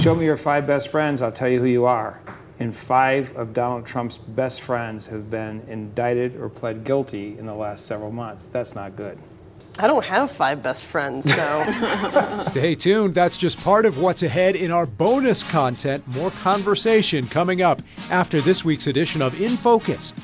Show me your five best friends, I'll tell you who you are. And five of Donald Trump's best friends have been indicted or pled guilty in the last several months. That's not good. I don't have five best friends, so. Stay tuned. That's just part of what's ahead in our bonus content. More conversation coming up after this week's edition of In Focus.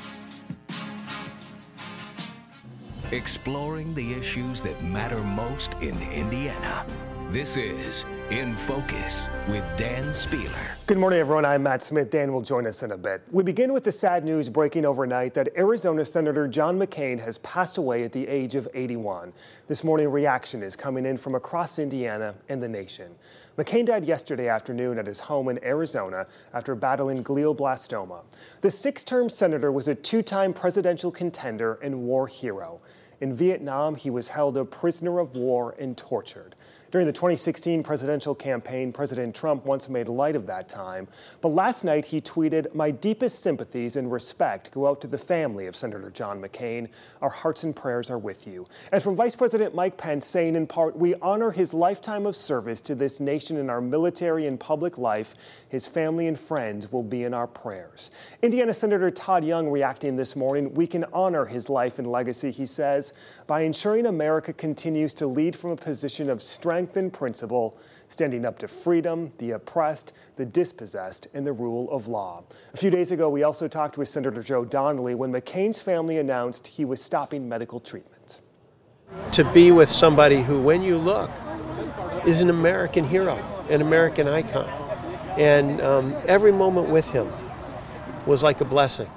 Exploring the issues that matter most in Indiana. This is In Focus with Dan Spehler. Good morning, everyone. I'm Matt Smith. Dan will join us in a bit. We begin with the sad news breaking overnight that Arizona Senator John McCain has passed away at the age of 81. This morning, reaction is coming in from across Indiana and the nation. McCain died yesterday afternoon at his home in Arizona after battling glioblastoma. The six term senator was a two time presidential contender and war hero. In Vietnam, he was held a prisoner of war and tortured. During the 2016 presidential campaign, President Trump once made light of that time. But last night he tweeted, My deepest sympathies and respect go out to the family of Senator John McCain. Our hearts and prayers are with you. And from Vice President Mike Pence saying, in part, We honor his lifetime of service to this nation in our military and public life. His family and friends will be in our prayers. Indiana Senator Todd Young reacting this morning, We can honor his life and legacy, he says, by ensuring America continues to lead from a position of strength principle, standing up to freedom, the oppressed, the dispossessed, and the rule of law. A few days ago, we also talked with Senator Joe Donnelly when McCain's family announced he was stopping medical treatment. To be with somebody who, when you look, is an American hero, an American icon. And um, every moment with him was like a blessing.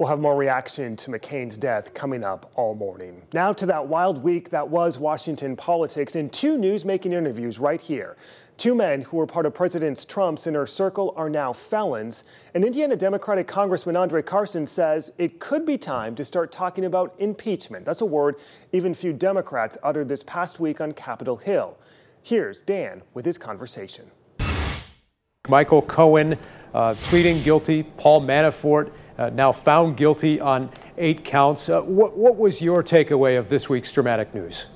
We'll have more reaction to McCain's death coming up all morning. Now to that wild week that was Washington politics and two news-making interviews right here. Two men who were part of President Trump's inner circle are now felons. And Indiana Democratic Congressman Andre Carson says it could be time to start talking about impeachment. That's a word even few Democrats uttered this past week on Capitol Hill. Here's Dan with his conversation. Michael Cohen uh, pleading guilty, Paul Manafort now found guilty on eight counts. Uh, what, what was your takeaway of this week's dramatic news?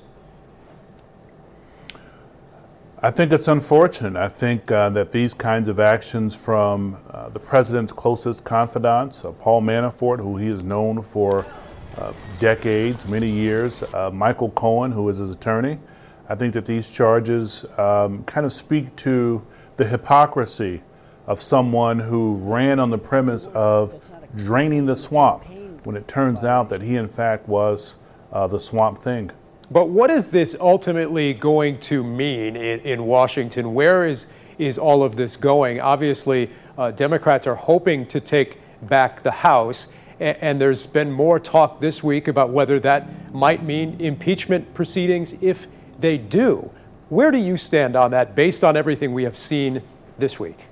I think it's unfortunate. I think uh, that these kinds of actions from uh, the president's closest confidants, uh, Paul Manafort, who he is known for uh, decades, many years, uh, Michael Cohen, who is his attorney, I think that these charges um, kind of speak to the hypocrisy of someone who ran on the premise of draining the swamp when it turns out that he, in fact, was uh, the swamp thing. But what is this ultimately going to mean in, in Washington? Where is, is all of this going? Obviously, uh, Democrats are hoping to take back the House, and, and there's been more talk this week about whether that might mean impeachment proceedings if they do. Where do you stand on that based on everything we have seen this week?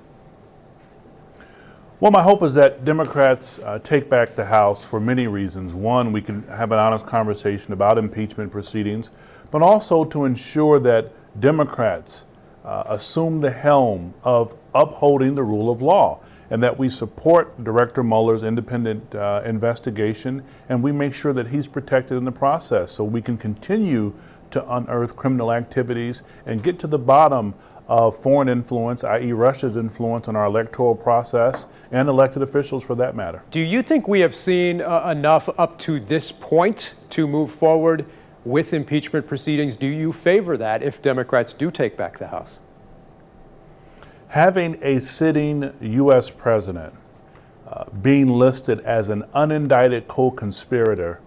Well, my hope is that Democrats uh, take back the House for many reasons. One, we can have an honest conversation about impeachment proceedings, but also to ensure that Democrats uh, assume the helm of upholding the rule of law and that we support Director Mueller's independent uh, investigation and we make sure that he's protected in the process so we can continue to unearth criminal activities and get to the bottom of foreign influence, i.e., Russia's influence on our electoral process and elected officials for that matter. Do you think we have seen uh, enough up to this point to move forward with impeachment proceedings? Do you favor that if Democrats do take back the House? Having a sitting U.S. president uh, being listed as an unindicted co conspirator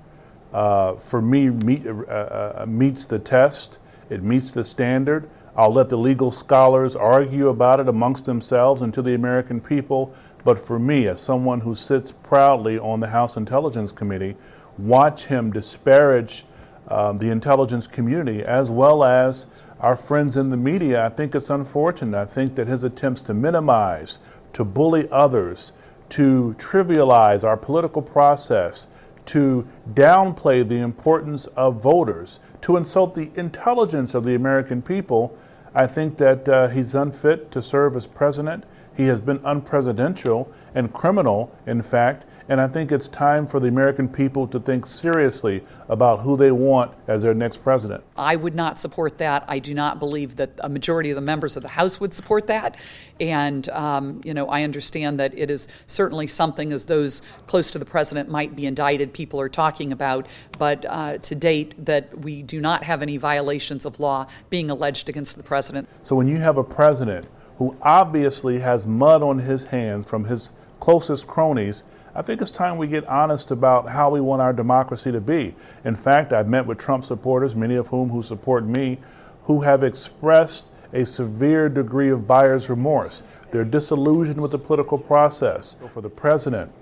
uh, for me meet, uh, uh, meets the test, it meets the standard. I'll let the legal scholars argue about it amongst themselves and to the American people. But for me, as someone who sits proudly on the House Intelligence Committee, watch him disparage um, the intelligence community as well as our friends in the media, I think it's unfortunate. I think that his attempts to minimize, to bully others, to trivialize our political process, to downplay the importance of voters, to insult the intelligence of the American people I think that uh, he's unfit to serve as president. He has been unpresidential and criminal, in fact, and I think it's time for the American people to think seriously about who they want as their next president. I would not support that. I do not believe that a majority of the members of the House would support that. And, um, you know, I understand that it is certainly something as those close to the president might be indicted, people are talking about. But uh, to date, that we do not have any violations of law being alleged against the president. So when you have a president who obviously has mud on his hands from his closest cronies, I think it's time we get honest about how we want our democracy to be. In fact, I've met with Trump supporters, many of whom who support me, who have expressed a severe degree of buyer's remorse. They're disillusioned with the political process. For the president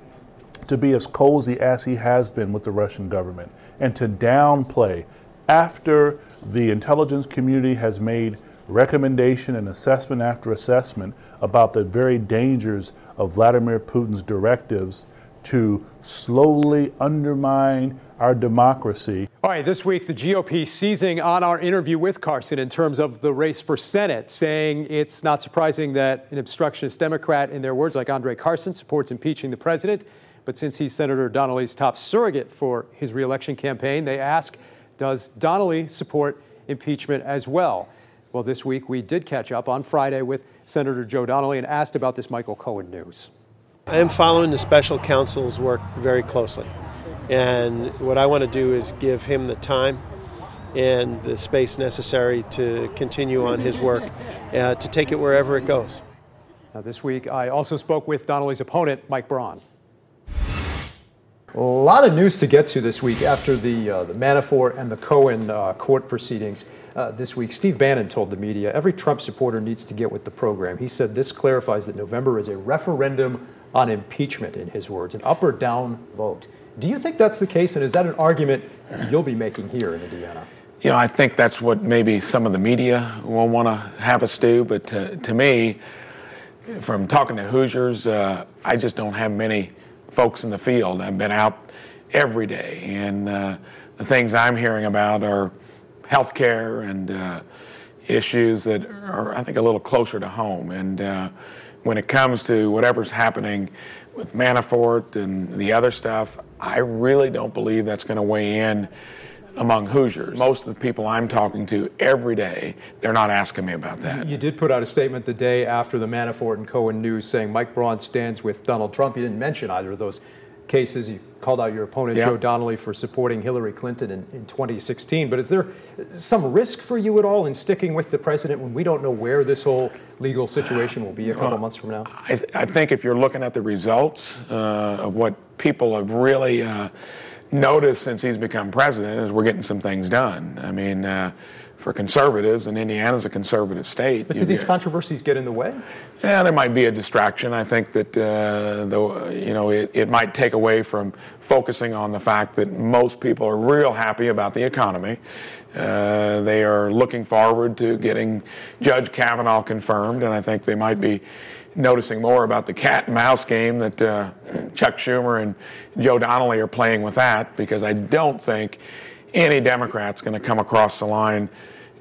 to be as cozy as he has been with the Russian government and to downplay after the intelligence community has made recommendation and assessment after assessment about the very dangers of Vladimir Putin's directives to slowly undermine our democracy. All right, this week the GOP seizing on our interview with Carson in terms of the race for Senate, saying it's not surprising that an obstructionist Democrat, in their words, like Andre Carson, supports impeaching the president. But since he's Senator Donnelly's top surrogate for his reelection campaign, they ask, does Donnelly support impeachment as well? Well, this week we did catch up on Friday with Senator Joe Donnelly and asked about this Michael Cohen news. I am following the special counsel's work very closely. And what I want to do is give him the time and the space necessary to continue on his work, uh, to take it wherever it goes. Now, this week, I also spoke with Donnelly's opponent, Mike Braun. A lot of news to get to this week after the, uh, the Manafort and the Cohen uh, court proceedings. Uh, this week, Steve Bannon told the media every Trump supporter needs to get with the program. He said this clarifies that November is a referendum on impeachment, in his words, an up or down vote. Do you think that's the case, and is that an argument you'll be making here in Indiana? You know, I think that's what maybe some of the media will want to have us do, but to, to me, from talking to Hoosiers, uh, I just don't have many folks in the field. I've been out every day, and uh, the things I'm hearing about are health care and uh, issues that are, I think, a little closer to home. And uh, when it comes to whatever's happening with Manafort and the other stuff, I really don't believe that's going to weigh in among Hoosiers. Most of the people I'm talking to every day, they're not asking me about that. You did put out a statement the day after the Manafort and Cohen news saying Mike Braun stands with Donald Trump. You didn't mention either of those cases. You called out your opponent, yeah. Joe Donnelly, for supporting Hillary Clinton in, in 2016. But is there some risk for you at all in sticking with the president when we don't know where this whole legal situation will be a couple well, months from now? I, th- I, think if you're looking at the results uh, of what people have really uh, noticed since he's become president, is we're getting some things done. I mean, uh, for conservatives, and Indiana's a conservative state. But do these get, controversies get in the way? Yeah, there might be a distraction. I think that uh, the, you know it, it might take away from focusing on the fact that most people are real happy about the economy. Uh, they are looking forward to getting Judge Kavanaugh confirmed, and I think they might be noticing more about the cat and mouse game that uh, Chuck Schumer and Joe Donnelly are playing with that, because I don't think any Democrat's going to come across the line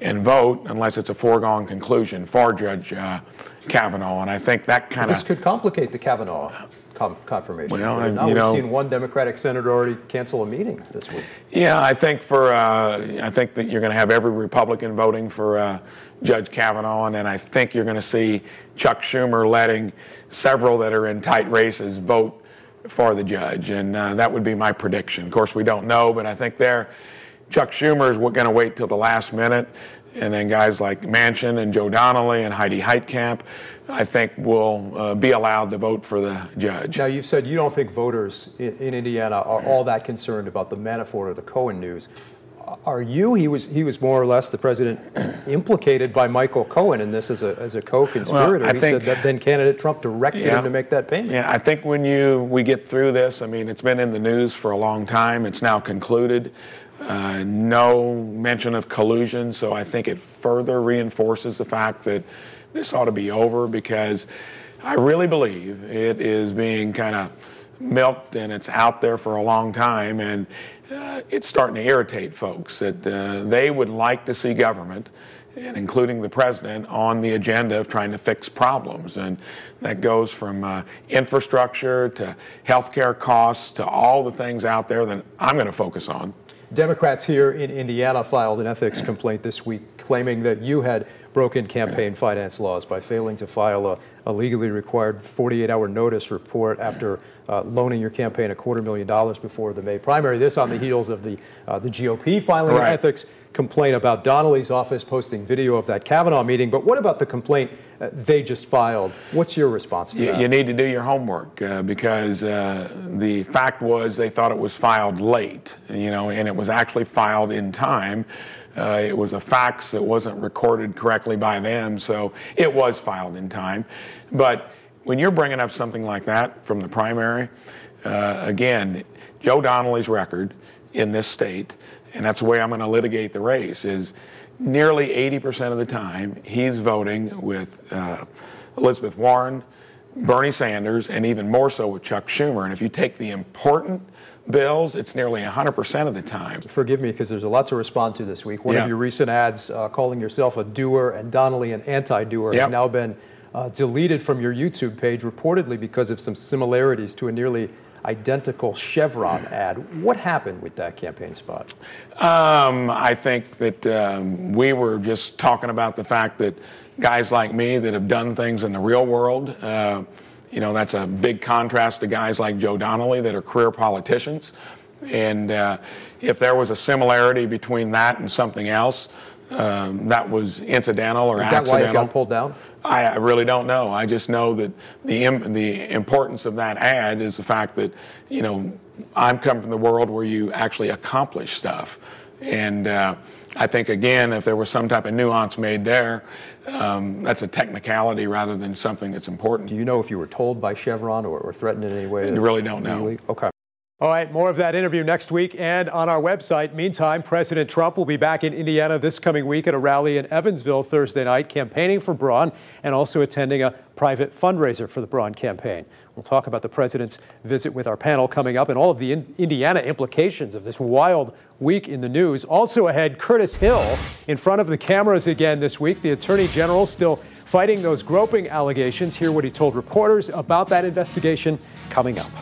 and vote unless it's a foregone conclusion. For Judge uh, Kavanaugh. And I think that kind of. This could complicate the Kavanaugh confirmation. Well, and, now we've know, seen one Democratic senator already cancel a meeting this week. Yeah, I think for uh, I think that you're going to have every Republican voting for uh, Judge Kavanaugh, and then I think you're going to see Chuck Schumer letting several that are in tight races vote for the judge, and uh, that would be my prediction. Of course, we don't know, but I think there Chuck Schumer is going to wait till the last minute, and then guys like Manchin and Joe Donnelly and Heidi Heitkamp, I think, will uh, be allowed to vote for the judge. Now, you've said you don't think voters in, in Indiana are all that concerned about the Manafort or the Cohen news. Are you? He was. He was more or less the president implicated by Michael Cohen in this as a as a co-conspirator. Well, he think, said that then candidate Trump directed yeah, him to make that payment. Yeah, I think when you we get through this, I mean, it's been in the news for a long time. It's now concluded. Uh, no mention of collusion, so I think it further reinforces the fact that this ought to be over because I really believe it is being kind of milked and it's out there for a long time and uh, it's starting to irritate folks that uh, they would like to see government and including the president, on the agenda of trying to fix problems. And that goes from uh, infrastructure to healthcare costs to all the things out there that I'm going to focus on. Democrats here in Indiana filed an ethics complaint this week claiming that you had broken campaign finance laws by failing to file a, a legally required 48 hour notice report after uh, loaning your campaign a quarter million dollars before the May primary. This on the heels of the, uh, the GOP filing right. an ethics complaint about Donnelly's office posting video of that Kavanaugh meeting. But what about the complaint uh, they just filed? What's your response to you, that? You need to do your homework uh, because uh, the fact was they thought it was filed late, you know, and it was actually filed in time. Uh, it was a fax that wasn't recorded correctly by them, so it was filed in time. But when you're bringing up something like that from the primary, uh, again, Joe Donnelly's record in this state, and that's the way I'm going to litigate the race, is nearly 80% of the time he's voting with uh, Elizabeth Warren, Bernie Sanders, and even more so with Chuck Schumer. And if you take the important bills, it's nearly 100% of the time. Forgive me because there's a lot to respond to this week. One Yeah. of your recent ads uh, calling yourself a doer and Donnelly an anti doer has now been uh, deleted from your YouTube page, reportedly because of some similarities to a nearly identical Chevron ad. What happened with that campaign spot? Um, I think that um, we were just talking about the fact that guys like me that have done things in the real world, uh, you know, that's a big contrast to guys like Joe Donnelly that are career politicians. And uh, if there was a similarity between that and something else, um, that was incidental or Is that why accidental. it got pulled down? I, I really don't know. I just know that the the importance of that ad is the fact that you know I'm coming from the world where you actually accomplish stuff, and uh, I think again, if there was some type of nuance made there, um, that's a technicality rather than something that's important. Do you know if you were told by Chevron or, or threatened in any way? I really don't know. legally? Okay. All right, more of that interview next week and on our website. Meantime, President Trump will be back in Indiana this coming week at a rally in Evansville Thursday night, campaigning for Braun and also attending a private fundraiser for the Braun campaign. We'll talk about the president's visit with our panel coming up and all of the in- Indiana implications of this wild week in the news. Also ahead, Curtis Hill in front of the cameras again this week. The attorney general still fighting those groping allegations. Hear what he told reporters about that investigation coming up.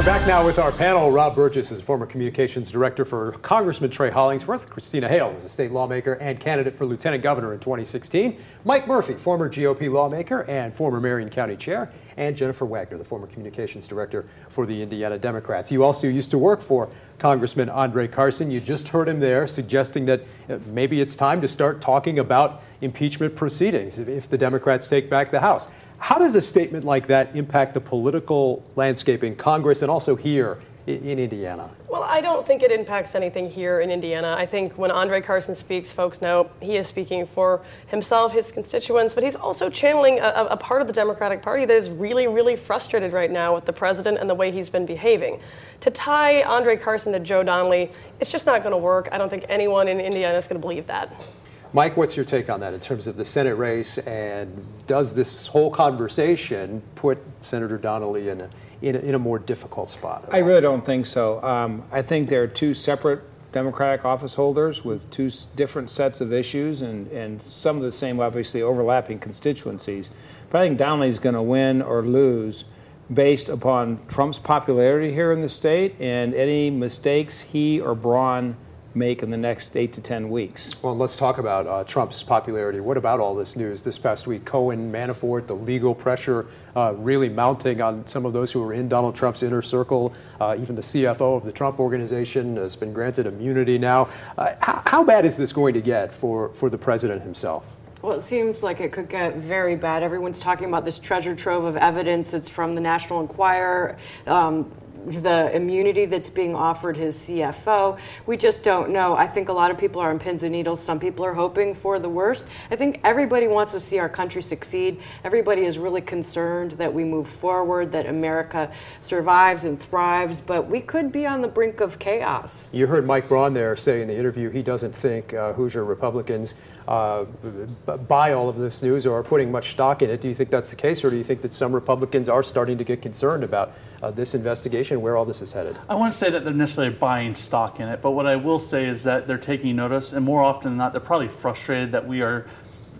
We're back now with our panel. Rob Burgess is a former communications director for Congressman Trey Hollingsworth. Christina Hale was a state lawmaker and candidate for lieutenant governor in 2016. Mike Murphy, former GOP lawmaker and former Marion County chair. And Jennifer Wagner, the former communications director for the Indiana Democrats. You also used to work for Congressman Andre Carson. You just heard him there suggesting that uh, maybe it's time to start talking about impeachment proceedings if the Democrats take back the House. How does a statement like that impact the political landscape in Congress and also here in Indiana? Well, I don't think it impacts anything here in Indiana. I think when Andre Carson speaks, folks know he is speaking for himself, his constituents, but he's also channeling a- a part of the Democratic Party that is really, really frustrated right now with the president and the way he's been behaving. To tie Andre Carson to Joe Donnelly, it's just not going to work. I don't think anyone in Indiana is going to believe that. Mike, what's your take on that in terms of the Senate race? And does this whole conversation put Senator Donnelly in a, in a, in a more difficult spot? I really don't think so. Um, I think there are two separate Democratic office holders with two s- different sets of issues and, and some of the same, obviously, overlapping constituencies. But I think Donnelly's going to win or lose based upon Trump's popularity here in the state and any mistakes he or Braun make in the next eight to 10 weeks. Well, let's talk about uh, Trump's popularity. What about all this news this past week? Cohen, Manafort, the legal pressure uh, really mounting on some of those who are in Donald Trump's inner circle. Uh, even the CFO of the Trump organization has been granted immunity now. Uh, how, how bad is this going to get for, for the president himself? Well, it seems like it could get very bad. Everyone's talking about this treasure trove of evidence. It's from the National Enquirer. Um, the immunity that's being offered his CFO. We just don't know. I think a lot of people are on pins and needles. Some people are hoping for the worst. I think everybody wants to see our country succeed. Everybody is really concerned that we move forward, that America survives and thrives, but we could be on the brink of chaos. You heard Mike Braun there say in the interview he doesn't think uh, Hoosier Republicans uh, buy all of this news or are putting much stock in it. Do you think that's the case, or do you think that some Republicans are starting to get concerned about uh, this investigation, where all this is headed? I wouldn't say that they're necessarily buying stock in it, but what I will say is that they're taking notice, and more often than not, they're probably frustrated that we are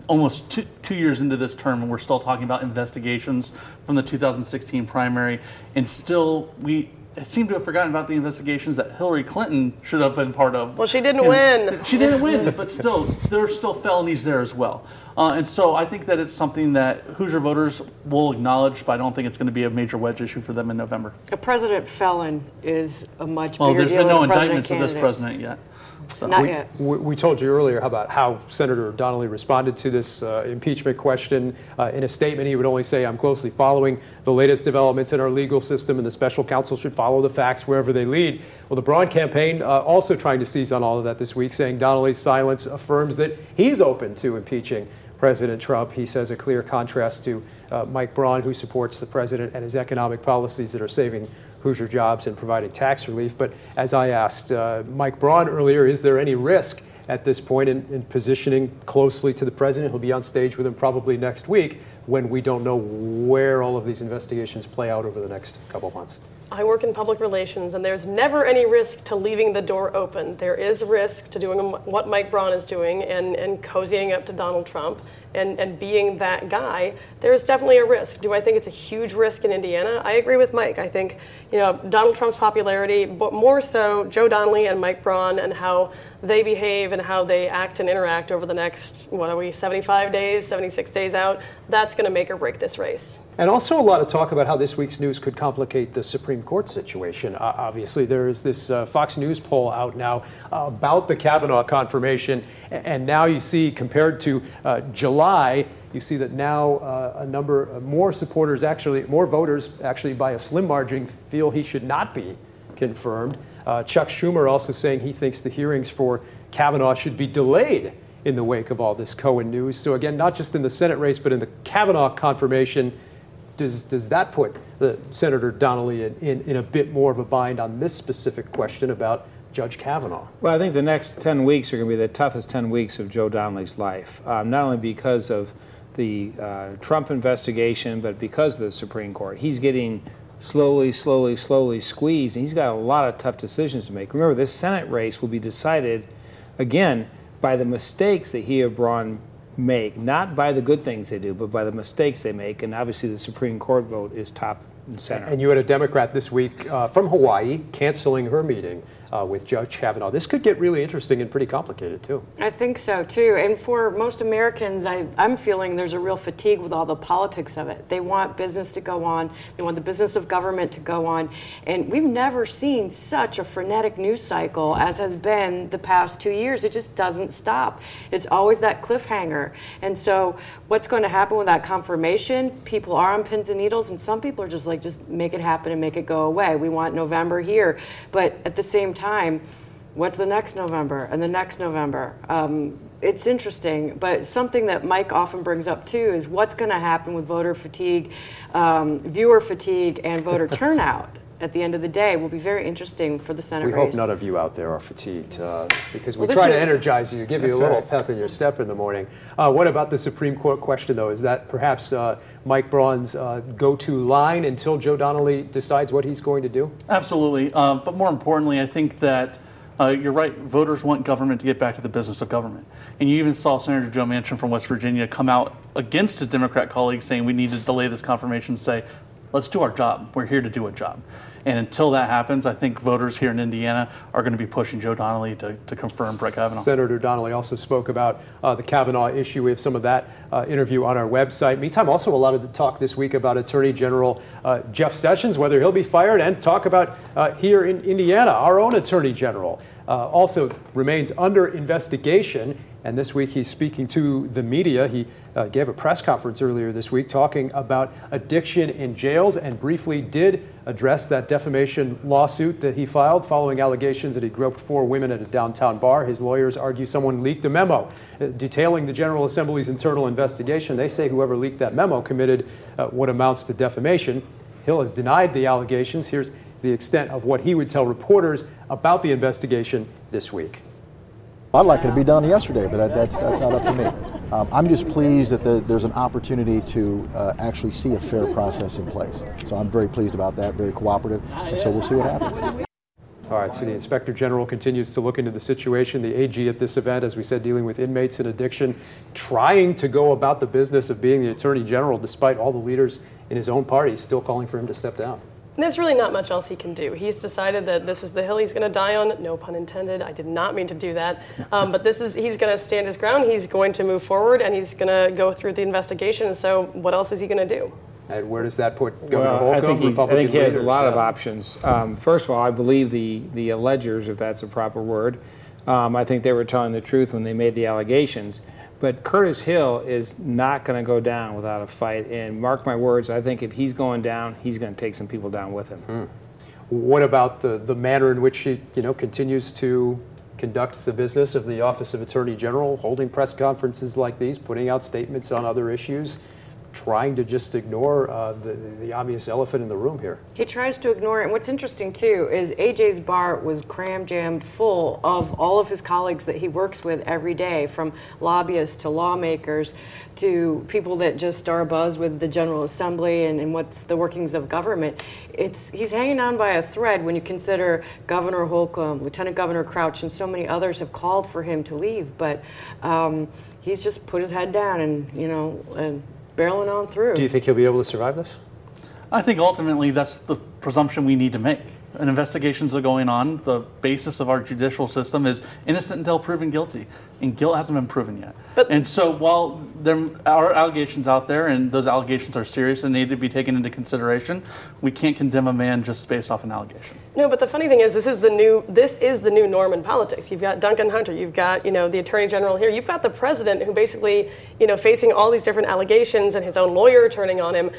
almost two, two years into this term and we're still talking about investigations from the 2016 primary, and still we seem to have forgotten about the investigations that Hillary Clinton should have been part of. Well, she didn't win. She didn't win, but still, there are still felonies there as well. Uh, and so I think that it's something that Hoosier voters will acknowledge, but I don't think it's going to be a major wedge issue for them in November. A president felon is a much well, bigger there's deal been no than a president indictments of this president yet. So. Not we, yet. We, we told you earlier about how Senator Donnelly responded to this uh, impeachment question. Uh, in a statement, he would only say, I'm closely following the latest developments in our legal system, and the special counsel should follow the facts wherever they lead. Well, the Braun campaign uh, also trying to seize on all of that this week, saying Donnelly's silence affirms that he's open to impeaching President Trump. He says a clear contrast to uh, Mike Braun, who supports the president and his economic policies that are saving Hoosier jobs and providing tax relief. But as I asked uh, Mike Braun earlier, is there any risk at this point in, in, positioning closely to the president? He'll be on stage with him probably next week when we don't know where all of these investigations play out over the next couple of months. I work in public relations, and there's never any risk to leaving the door open. There is risk to doing what Mike Braun is doing and, and cozying up to Donald Trump and, and being that guy. There's definitely a risk. Do I think it's a huge risk in Indiana? I agree with Mike. I think you know Donald Trump's popularity, but more so Joe Donnelly and Mike Braun and how they behave and how they act and interact over the next what are we 75 days, 76 days out. That's going to make or break this race. And also a lot of talk about how this week's news could complicate the Supreme Court situation. Uh, obviously, there is this uh, Fox News poll out now about the Kavanaugh confirmation, and now you see compared to uh, July, you see that now uh, a number more supporters actually, more voters actually by a slim margin feel he should not be confirmed. Uh, Chuck Schumer also saying he thinks the hearings for Kavanaugh should be delayed in the wake of all this Cohen news. So again, not just in the Senate race, but in the Kavanaugh confirmation does, does that put the, Senator Donnelly in, in, in, a bit more of a bind on this specific question about Judge Kavanaugh? Well, I think the next 10 weeks are going to be the toughest 10 weeks of Joe Donnelly's life, um, not only because of the uh, Trump investigation, but because of the Supreme Court. He's getting slowly, slowly, slowly squeezed, and he's got a lot of tough decisions to make. Remember, this Senate race will be decided, again, by the mistakes that he and Braun make, not by the good things they do, but by the mistakes they make. And obviously, the Supreme Court vote is top and center. And you had a Democrat this week uh, from Hawaii canceling her meeting uh, with Judge Kavanaugh. This could get really interesting and pretty complicated, too. I think so, too. And for most Americans, I, I'm feeling there's a real fatigue with all the politics of it. They want business to go on, they want the business of government to go on. And we've never seen such a frenetic news cycle as has been the past two years. It just doesn't stop. It's always that cliffhanger. And so, what's going to happen with that confirmation? People are on pins and needles, and some people are just like, just make it happen and make it go away. We want November here. But at the same time, what's the next November and the next November? Um, it's interesting, but something that Mike often brings up too is what's going to happen with voter fatigue, um, viewer fatigue, and voter turnout. At the end of the day, will be very interesting for the Senate we race. hope none of you out there are fatigued uh, because we Well, try to is- energize you, give you a little right. pep in your step in the morning. Uh, what about the Supreme Court question, though? Is that perhaps uh, Mike Braun's uh, go to line until Joe Donnelly decides what he's going to do? Absolutely. Uh, but more importantly, I think that uh, you're right. Voters want government to get back to the business of government. And you even saw Senator Joe Manchin from West Virginia come out against his Democrat colleagues saying we need to delay this confirmation, say, let's do our job. We're here to do a job. And until that happens, I think voters here in Indiana are going to be pushing Joe Donnelly to, to confirm Brett Kavanaugh. Senator Donnelly also spoke about uh, the Kavanaugh issue. We have some of that uh, interview on our website. Meantime, also a lot of the talk this week about Attorney General uh, Jeff Sessions, whether he'll be fired, and talk about uh, here in Indiana, our own Attorney General. Uh, also remains under investigation. And this week he's speaking to the media. He uh, gave a press conference earlier this week talking about addiction in jails and briefly did address that defamation lawsuit that he filed following allegations that he groped four women at a downtown bar. His lawyers argue someone leaked a memo uh, detailing the General Assembly's internal investigation. They say whoever leaked that memo committed uh, what amounts to defamation. Hill has denied the allegations. Here's the extent of what he would tell reporters about the investigation this week. I'd like it to be done yesterday, but that's, that's not up to me. Um, I'm just pleased that the, there's an opportunity to uh, actually see a fair process in place. So I'm very pleased about that, very cooperative, and so we'll see what happens. All right, so the Inspector General continues to look into the situation. The AG at this event, as we said, dealing with inmates and addiction, trying to go about the business of being the Attorney General despite all the leaders in his own party still calling for him to step down. And there's really not much else he can do. He's decided that this is the hill he's going to die on. No pun intended. I did not mean to do that. Um, but this is he's going to stand his ground. He's going to move forward, and he's going to go through the investigation. So what else is he going to do? And where does that put Governor Well, Holcomb? I think, he, I Republican think he has a leaders? lot of Uh, options. Um, first of all, I believe the, the allegers, if that's a proper word. Um, I think they were telling the truth when they made the allegations. But Curtis Hill is not going to go down without a fight. And mark my words, I think if he's going down, he's going to take some people down with him. Hmm. What about the, the manner in which he, you know, continues to conduct the business of the Office of Attorney General, holding press conferences like these, putting out statements on other issues, trying to just ignore uh, the, the obvious elephant in the room here? He tries to ignore it. And what's interesting too is AJ's bar was cram jammed full of all of his colleagues that he works with every day, from lobbyists to lawmakers to people that just are abuzz with the General Assembly and, and what's the workings of government. It's he's hanging on by a thread when you consider Governor Holcomb, Lieutenant Governor Crouch, and so many others have called for him to leave. But um, he's just put his head down and you know and barreling on through. Do you think he'll be able to survive this? I think ultimately that's the presumption we need to make. And investigations are going on. The basis of our judicial system is innocent until proven guilty, and guilt hasn't been proven yet. and so, while there are allegations out there, and those allegations are serious and need to be taken into consideration, we can't condemn a man just based off an allegation. No, but the funny thing is, this is the new this is the new norm in politics. You've got Duncan Hunter, you've got you know the Attorney General here, you've got the President who basically you know facing all these different allegations and his own lawyer turning on him.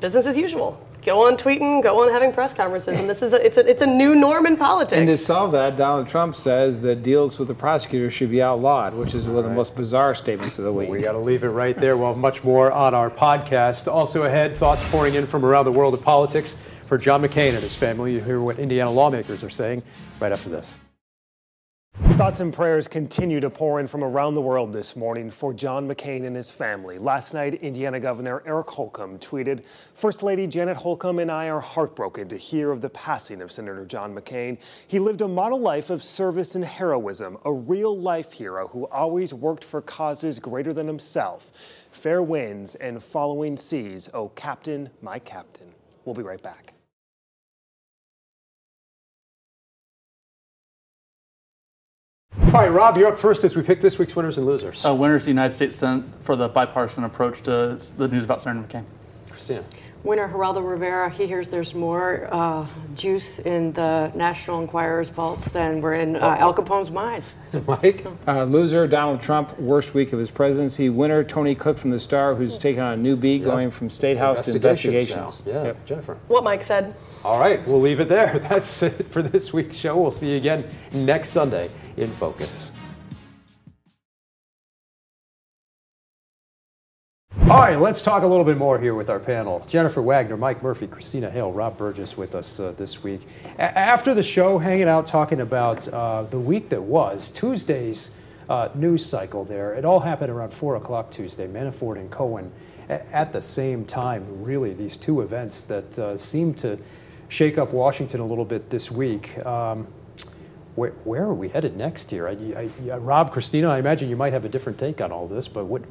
Business as usual. Go on tweeting, go on having press conferences, and this is a, it's a it's a new norm in politics. And to solve that, Donald Trump says that deals with the prosecutor should be outlawed, which is one of the most bizarre statements of the week. We got to leave it right there. We'll have much more on our podcast. Also ahead, thoughts pouring in from around the world of politics for John McCain and his family. You hear what Indiana lawmakers are saying right after this. Thoughts and prayers continue to pour in from around the world this morning for John McCain and his family. Last night, Indiana Governor Eric Holcomb tweeted First Lady Janet Holcomb and I are heartbroken to hear of the passing of Senator John McCain. He lived a model life of service and heroism, a real life hero who always worked for causes greater than himself. Fair winds and following seas, oh, Captain, my Captain. We'll be right back. All right, Rob, you're up first as we pick this week's winners and losers. Uh, winners the United States Senate for the bipartisan approach to the news about Senator McCain. Christina. Winner Geraldo Rivera, he hears there's more uh, juice in the National Enquirer's vaults than were in uh, Al Capone's minds. Mike? Uh, loser Donald Trump, worst week of his presidency. Winner Tony Cook from the Star, who's taken on a new beat, going from State House to investigations. now. Yeah, Yep. Jennifer. what Mike said. All right, we'll leave it there. That's it for this week's show. We'll see you again next Sunday in Focus. All right, let's talk a little bit more here with our panel. Jennifer Wagner, Mike Murphy, Christina Hale, Rob Burgess with us uh, this week. A- after the show, hanging out talking about uh, the week that was, Tuesday's uh, news cycle there. It all happened around 4 o'clock Tuesday, Manafort and Cohen a- at the same time, really, these two events that uh, seem to shake up Washington a little bit this week. Um, where, where are we headed next here? I, I, Rob, Christina, I imagine you might have a different take on all this, but what,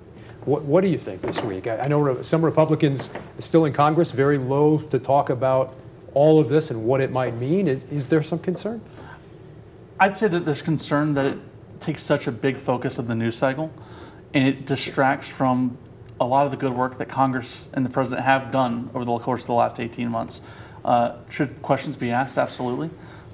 what, what do you think this week? I, know some Republicans still in Congress very loath to talk about all of this and what it might mean. Is, is there some concern? I'd say that there's concern that it takes such a big focus of the news cycle and it distracts from a lot of the good work that Congress and the president have done over the course of the last 18 months. Uh, should questions be asked? Absolutely.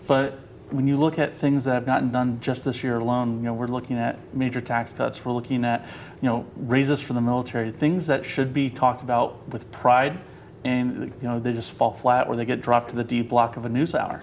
But when you look at things that have gotten done just this year alone, you know, we're looking at major tax cuts, we're looking at, you know, raises for the military, things that should be talked about with pride and, you know, they just fall flat or they get dropped to the D block of a news hour.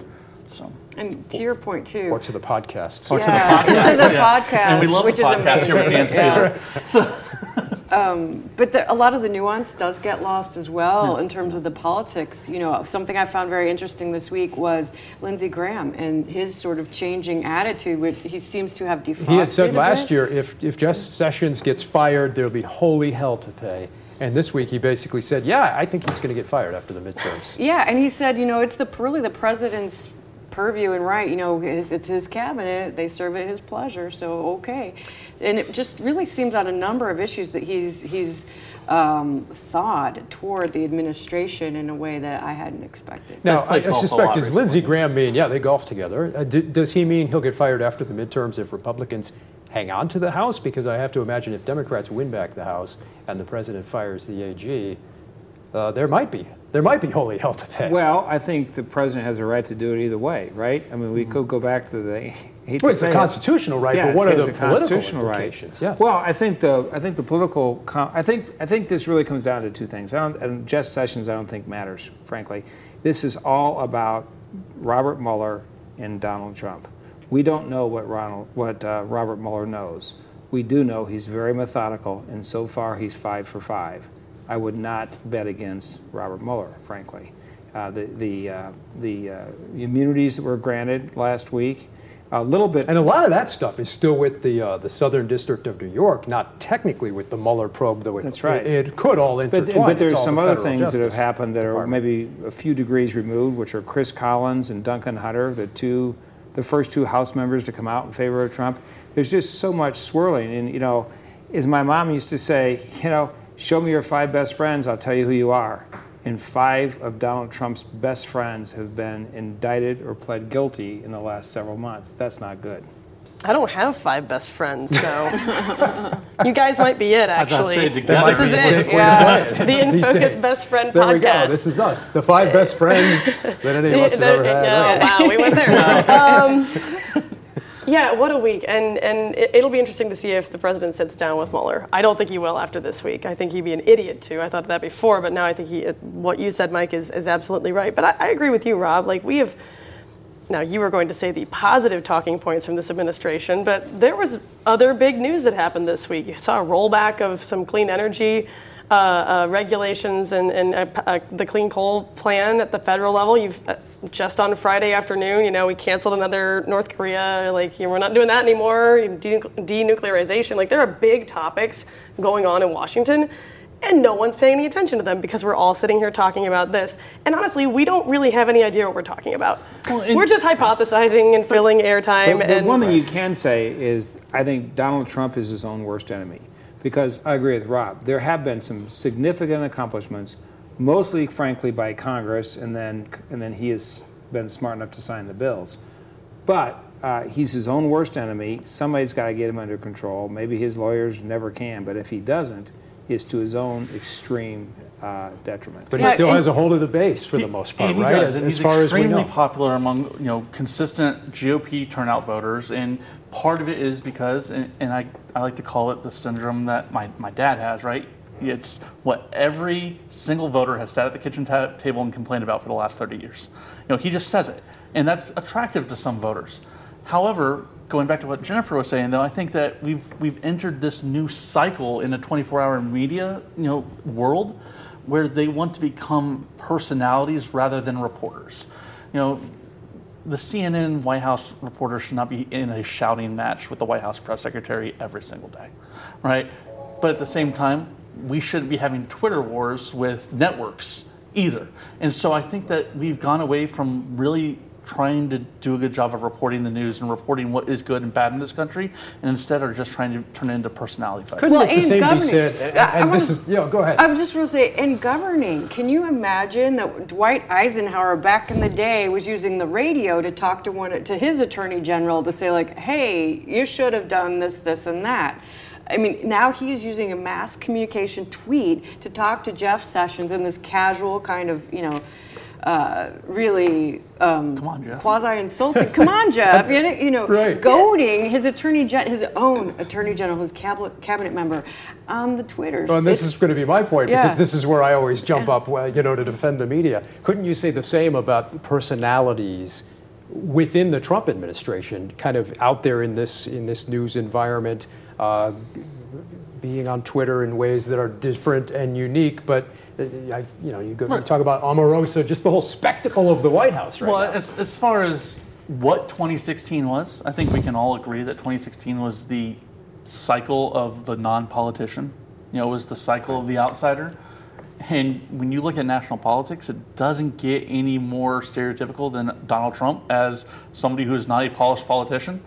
So. And to your point too. Or to the podcast? Or to the podcast. to the yeah. podcast, And we love which the is podcast here with Dan amazing. Stater. So- Um, but the, a lot of the nuance does get lost as well in terms of the politics. You know, something I found very interesting this week was Lindsey Graham and his sort of changing attitude. Which he seems to have defrosted. He had said last bit. year if, if Jeff Sessions gets fired, there'll be holy hell to pay. And this week he basically said, yeah, I think he's going to get fired after the midterms. Yeah, and he said, you know, it's the really the president's purview and right. You know, his, it's his cabinet; they serve at his pleasure. So okay, and it just really seems on a number of issues that he's he's um, thawed toward the administration in a way that I hadn't expected. Now, I, I suspect, lot does. Lindsey Graham mean, yeah, they golf together? Uh, do, does he mean he'll get fired after the midterms if Republicans hang on to the House? Because I have to imagine if Democrats win back the House and the president fires the AG, uh, there might be. There might be holy hell to pay. Well, I think the president has a right to do it either way, right? I mean, we could go back to the. Hate Well, it's a constitutional right, Yeah, but what are the constitutional implications? Right. Yeah. Well, I think the I think the political I think I think this really comes down to two things. I don't, and Jeff Sessions I don't think matters, frankly. This is all about Robert Mueller and Donald Trump. We don't know what Ronald what uh, Robert Mueller knows. We do know he's very methodical, and so far he's five for five. I would not bet against Robert Mueller, frankly. Uh, the the uh, the uh, immunities that were granted last week, a little bit. And a lot of that stuff is still with the uh, the Southern District of New York, not technically with the Mueller probe, though it, That's right. it, it could all intertwine. but It's there's some the other things that have happened that are Department. maybe a few degrees removed, which are Chris Collins and Duncan Hunter, the two, the first two House members to come out in favor of Trump. There's just so much swirling, and you know, as my mom used to say, you know, show me your five best friends, I'll tell you who you are. And five of Donald Trump's best friends have been indicted or pled guilty in the last several months. That's not good. I don't have five best friends, so you guys might be it. I was about to Actually, say, together this is be it. safe Yeah, the In Focus. Best Friend There podcast. we go. This is us, the five best friends that any of us have The- ever had. yeah, Right. wow, we went there. um, yeah, what a week, and and it, it'll be interesting to see if the president sits down with Mueller. I don't think he will after this week. I think he'd be an idiot too. I thought that before, but now I think he. What you said, Mike, is is absolutely right. But I, I agree with you, Rob. Like we have. Now you were going to say the positive talking points from this administration, but there was other big news that happened this week. You saw a rollback of some clean energy uh, uh, regulations and, and uh, uh, the clean coal plan at the federal level. You've uh, just on Friday afternoon, you know, we canceled another North Korea. Like, you know, we're not doing that anymore. Denuclearization. Like, there are big topics going on in Washington. And no one's paying any attention to them because we're all sitting here talking about this. And honestly, we don't really have any idea what we're talking about. we're just hypothesizing and filling airtime. But, but and one thing you can say is I think Donald Trump is his own worst enemy. Because I agree with Rob. There have been some significant accomplishments, mostly, frankly, by Congress, and then, and then he has been smart enough to sign the bills. But uh, he's his own worst enemy. Somebody's got to get him under control. Maybe his lawyers never can, but if he doesn't, it's to his own extreme uh, detriment. But he still has a hold of the base for the most part, he right? does, As, as he's far as we extremely know. popular among you know consistent GOP turnout voters, and part of it is because, and, and I, I like to call it the syndrome that my, my dad has, right? It's what every single voter has sat at the kitchen ta- table and complained about for the last 30 years. You know, he just says it, and that's attractive to some voters. However, going back to what Jennifer was saying, though, I think that we've we've entered this new cycle in a 24-hour media, you know, world where they want to become personalities rather than reporters. You know, the CNN White House reporter should not be in a shouting match with the White House press secretary every single day, right? But at the same time, we shouldn't be having Twitter wars with networks either. And so I think that we've gone away from really trying to do a good job of reporting the news and reporting what is good and bad in this country, and instead are just trying to turn it into personality fights. Couldn't Well, the and same be governing. said? And, I and this wanna- is, you know, go ahead. I was just going to say, in governing, can you imagine that Dwight Eisenhower back in the day was using the radio to talk to one to his attorney general to say like, "Hey, you should have done this, this, and that." I mean, now he is using a mass communication tweet to talk to Jeff Sessions in this casual kind of, you know, uh, really um, Come on, Jeff. quasi insulting. Come on, Jeff. You know, you know Right. goading his attorney, gen- his own attorney general, his cabinet cabinet member, on the Twitters. Well, and this It's- is going to be my point Yeah. because this is where I always jump up, well, you know, to defend the media. Couldn't you say the same about personalities within the Trump administration, kind of out there in this in this news environment, uh, being on Twitter in ways that are different and unique, but uh, I, you know, you, go, you talk about Omarosa, just the whole spectacle of the White House right well, as, as far as what 2016 was, I think we can all agree that 2016 was the cycle of the non-politician. You know, it was the cycle of the outsider. And when you look at national politics, it doesn't get any more stereotypical than Donald Trump as somebody who is not a polished politician.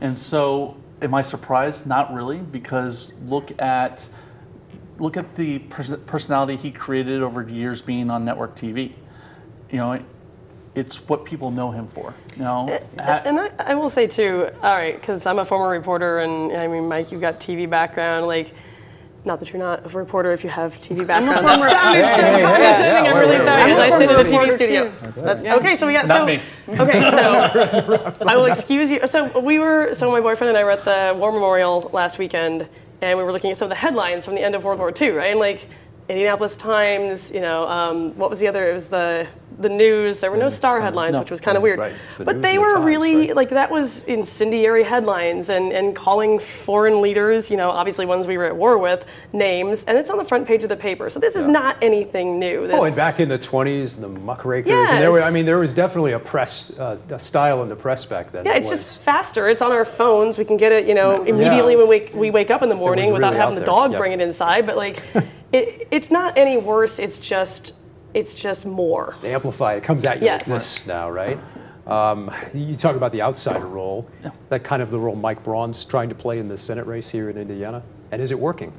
And so, am I surprised? Not really, because look at look at the pers- personality he created over years being on network TV. You know, it's what people know him for. You know, uh, Ha- And I, I will say too, all right, because I'm a former reporter, and I mean, Mike, you've got TV background. Like, not that you're not a reporter if you have TV background. former- That sounded Hey, so hey, hey, condescending. I'm really we're- sorry. I'm As a I sit in a TV reporter, studio. too. That's, okay, so we got Not so. me. Okay, so I will excuse you. So we were. So my boyfriend and I were at the War Memorial last weekend, and we were looking at some of the headlines from the end of World War II, right? And like Indianapolis Times, you know, um, what was the other? It was the the news. There were no star headlines, No. which was kind of weird. Right. The But they and the were Times, really right. like that was incendiary headlines and and calling foreign leaders, you know, obviously ones we were at war with, names, and it's on the front page of the paper. So this is not anything new. This, Oh, and back in the 20s, the muckrakers, and there were, I mean, there was definitely a press uh, a style in the press back then. Yeah, it's was- just faster. It's on our phones. We can get it, you know, immediately when we, we wake up in the morning without really having out the dog yeah. bring it inside. But like, it, it's not any worse. It's just, it's just more. amplified. It comes at you Yes. like this now, right? Um, you talk about the outsider role. That kind of the role Mike Braun's trying to play in the Senate race here in Indiana. And is it working?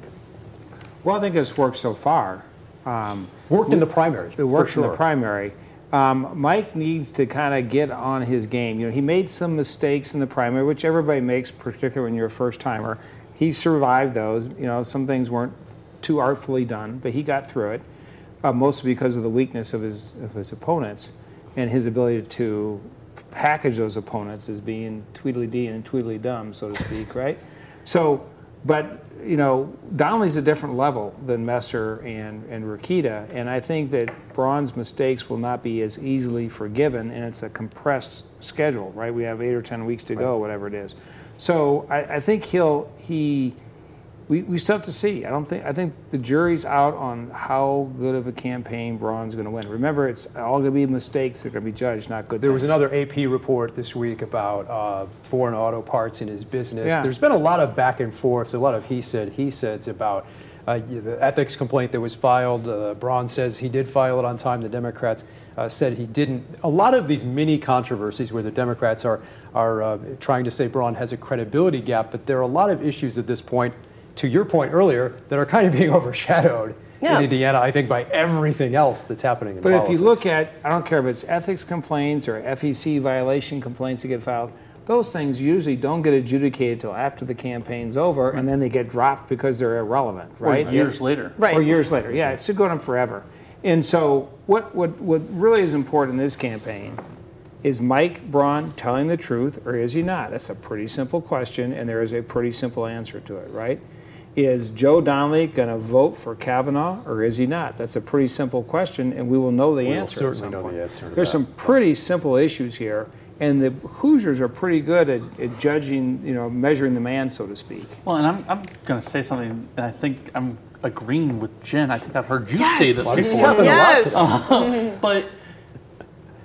Well, I think it's worked so far. Um, Worked in the primary. It worked for in the primary. Um, Mike needs to kind of get on his game. You know, he made some mistakes in the primary, which everybody makes, particularly when you're a first timer. He survived those. You know, some things weren't too artfully done, but he got through it, uh, mostly because of the weakness of his of his opponents and his ability to package those opponents as being Tweedledee and Tweedledum, so to speak, right? So, but you know, Donnelly's a different level than Messer and and Rokita, and I think that Braun's mistakes will not be as easily forgiven, and it's a compressed schedule, right? We have eight or ten weeks to go, whatever it is. So I, I think he'll he. We, we still have to see. I don't think I think the jury's out on how good of a campaign Braun's going to win. Remember, it's all going to be mistakes that are going to be judged, not good. There was another AP report this week about uh, foreign auto parts in his business. Yeah. There's been a lot of back and forth, a lot of he said, he says about uh, the ethics complaint that was filed. Uh, Braun says he did file it on time. The Democrats uh, said he didn't. A lot of these mini controversies where the Democrats are are uh, trying to say Braun has a credibility gap, but there are a lot of issues at this point. To your point earlier, that are kind of being overshadowed Yeah. in Indiana, I think, by everything else that's happening in But if you look at, I don't care if it's ethics complaints or FEC violation complaints that get filed, those things usually don't get adjudicated till after the campaign's over, and then they get dropped because they're irrelevant, right? Or right? years later. Right. Or years later, yeah, it's going on forever. And so, what, what, what really is important in this campaign is Mike Braun telling the truth, or is he not? That's a pretty simple question, and there is a pretty simple answer to it, right? Is Joe Donnelly going to vote for Kavanaugh, or is he not? That's a pretty simple question, and we will know the will answer. at certainly some know the answer to There's that. some pretty simple issues here, and the Hoosiers are pretty good at, at judging, you know, measuring the man, so to speak. Well, and I'm, I'm going to say something, and I think I'm agreeing with Jen. I think I've heard you say this This before. happened a lot Yes. today. But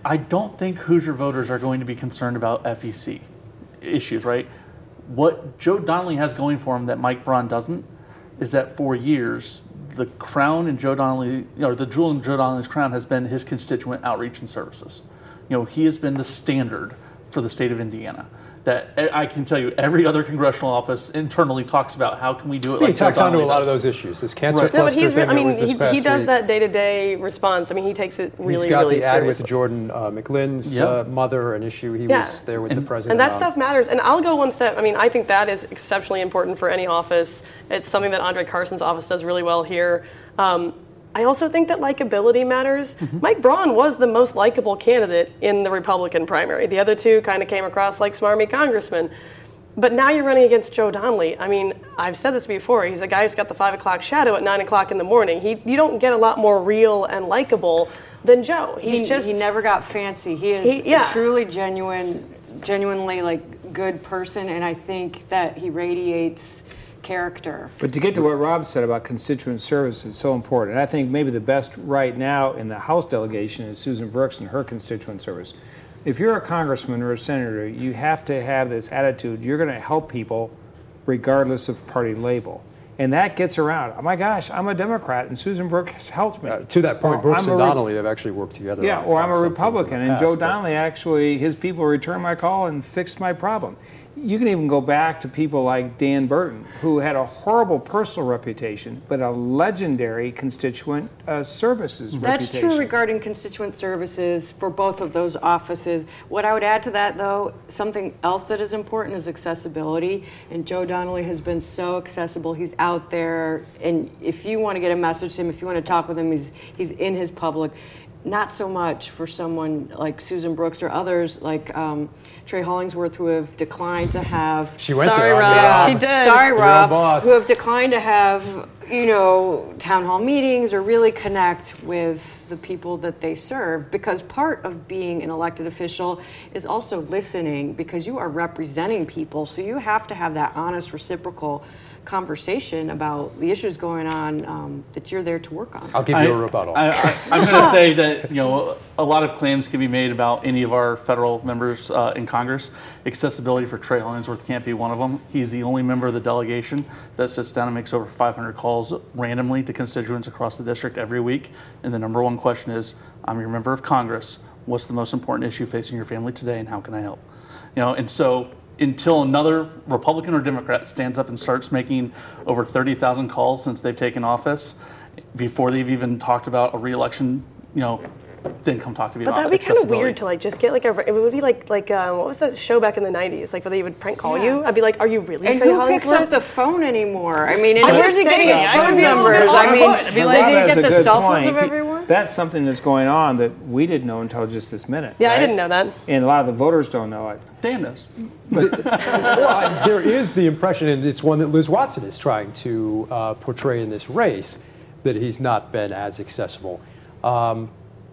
I don't think Hoosier voters are going to be concerned about FEC issues, right? What Joe Donnelly has going for him that Mike Braun doesn't is that for years, the crown in Joe Donnelly, or the jewel in Joe Donnelly's crown has been his constituent outreach and services. You know, he has been the standard for the state of Indiana. That I can tell you, every other congressional office internally talks about how can we do it. he like Joe tacks onto a lot of those issues. This cancer Right. No, but cluster he's. thing I mean, he, he does week. that day-to-day response. I mean, he takes it really, seriously. He's got really the ad seriously. with Jordan uh, McLinn's Yep. uh, mother, an issue he Yeah. was there with the president. And that on. stuff matters. And I'll go one step. I mean, I think that is exceptionally important for any office. It's something that Andre Carson's office does really well here. Um, I also think that likability matters. Mm-hmm. Mike Braun was the most likable candidate in the Republican primary. The other two kind of came across like smarmy congressmen. But now you're running against Joe Donnelly. I mean, I've said this before. He's a guy who's got the five o'clock shadow at nine o'clock in the morning. He, you don't get a lot more real and likable than Joe. He's he, just he never got fancy. He is He- yeah. a truly genuine, genuinely like good person, and I think that he radiates character. But to get to what Rob said about constituent service is so important. And I think maybe the best right now in the House delegation is Susan Brooks and her constituent service. If you're a congressman or a senator, you have to have this attitude you're going to help people regardless of party label. And that gets around. Oh my gosh, I'm a Democrat, and Susan Brooks helps me. Uh, to that point, Or Brooks I'm and a Re- Donnelly have actually worked together. Yeah, on- or on I'm a some things in the Republican, and Joe Donnelly actually, his people returned my call and fixed my problem. You can even go back to people like Dan Burton, who had a horrible personal reputation, but a legendary constituent uh, services That's reputation. true regarding constituent services for both of those offices. What I would add to that, though, something else that is important is accessibility. And Joe Donnelly has been so accessible. He's out there, and if you want to get a message to him, if you want to talk with him, he's he's in his public. Not so much for someone like Susan Brooks or others like um, Trey Hollingsworth, who have declined to have. She went Sorry, there. Rob. Yeah. She did. Sorry, Your Rob. boss. Who have declined to have, you know, town hall meetings or really connect with the people that they serve. Because part of being an elected official is also listening because you are representing people. So you have to have that honest, reciprocal conversation about the issues going on um, that you're there to work on. I'll give you a rebuttal. I, am going to say that you know a lot of claims can be made about any of our federal members uh, in Congress. Accessibility for Trey Hollingsworth can't be one of them. He's the only member of the delegation that sits down and makes over 500 calls randomly to constituents across the district every week. And the number one question is, "I'm your member of Congress. What's the most important issue facing your family today, and how can I help?" You know, and so until another Republican or Democrat stands up and starts making over 30,000 calls since they've taken office, before they've even talked about a reelection, you know, then come talk to me But about that'd be kind of weird to like just get like a. It would be like like um, what was that show back in the '90s? Like where they would prank call you. I'd be like, "Are you really And who picks up the phone anymore? I mean, and where's he getting his phone would a numbers? I mean, be like- does he get the good cell phones point. of everyone? That's something that's going on that we didn't know until just this minute. Yeah, I didn't know that. And a lot of the voters don't know it. Dan knows. well, there is the impression, and it's one that Liz Watson is trying to uh, portray in this race, that he's not been as accessible. Um,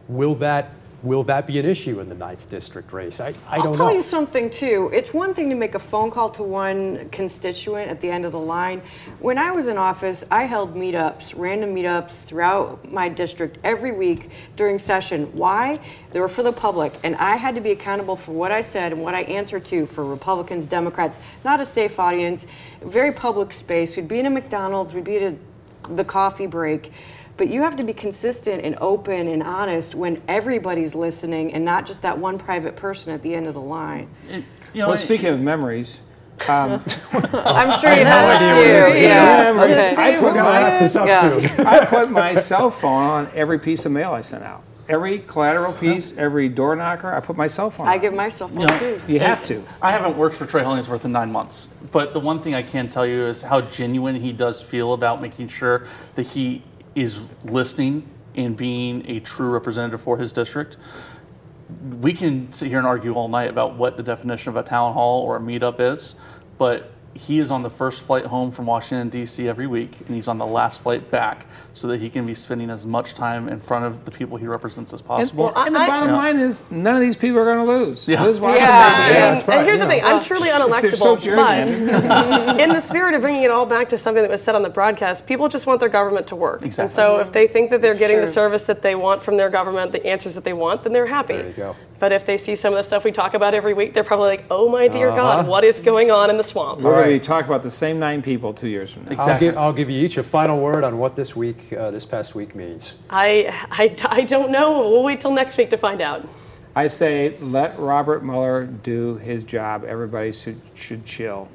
will that will that be an issue in the ninth district race? I, I I'll don't tell know. you something too. It's one thing to make a phone call to one constituent at the end of the line. When I was in office, I held meetups, random meetups throughout my district every week during session. Why? They were for the public, and I had to be accountable for what I said and what I answered to for Republicans, Democrats. Not a safe audience, very public space. We'd be in a McDonald's, we'd be at a, the coffee break. But you have to be consistent and open and honest when everybody's listening and not just that one private person at the end of the line. You know, Well, speaking of memories, um, I'm sure you no have idea what few. this. Yeah. Okay. I put my this up Yeah. soon. I put my cell phone on every piece of mail I sent out. Every collateral piece, every door knocker, I put my cell phone I on. give myself one No. too. You have to. I haven't worked for Trey Hollingsworth in nine months, but the one thing I can tell you is how genuine he does feel about making sure that he is listening and being a true representative for his district. We can sit here and argue all night about what the definition of a town hall or a meetup is, but he is on the first flight home from Washington, D.C. every week, and he's on the last flight back so that he can be spending as much time in front of the people he represents as And, possible. and the bottom Yeah. line is, none of these people are going to lose. Yeah. Liz Watson Yeah, made the yeah, case. right, and here's the yeah. thing, I'm truly They're so unelectable, but in the spirit of bringing it all back to something that was said on the broadcast, people just want their government to work. Exactly. And so if they think that they're getting the service that they want from their government, the answers that they want, then they're happy. There you go. But if they see some of the stuff we talk about every week, they're probably like, oh my dear Uh-huh. God, what is going on in the swamp? We're going to be right. talking about the same nine people two years from now. I'll give, I'll give you each a final word on what this week, uh, this past week means. I, I, I don't know. We'll wait till next week to find out. I say let Robert Mueller do his job. Everybody should, should chill.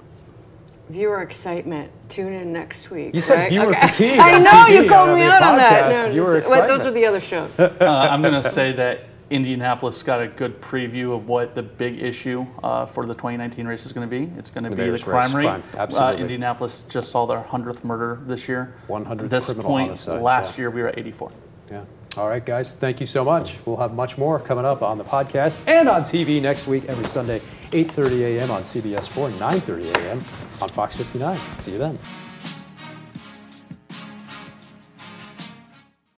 Viewer excitement. Tune in next week. You said right? viewer Okay. fatigue I know TV, you called on me the out on that. podcast, No, viewer just- wait, those are the other shows. Uh, I'm going to say that Indianapolis got a good preview of what the big issue uh, for the 2019 race is going to be. It's going to The be the crime rate. crime, Uh, absolutely. Indianapolis just saw their 100th murder this year. 100th At this point, homicide, last yeah. year we were at 84. Yeah. All right, guys. Thank you so much. We'll have much more coming up on the podcast and on TV next week, every Sunday, 8:30 a.m. on CBS 4, 9:30 a.m. on Fox 59. See you then.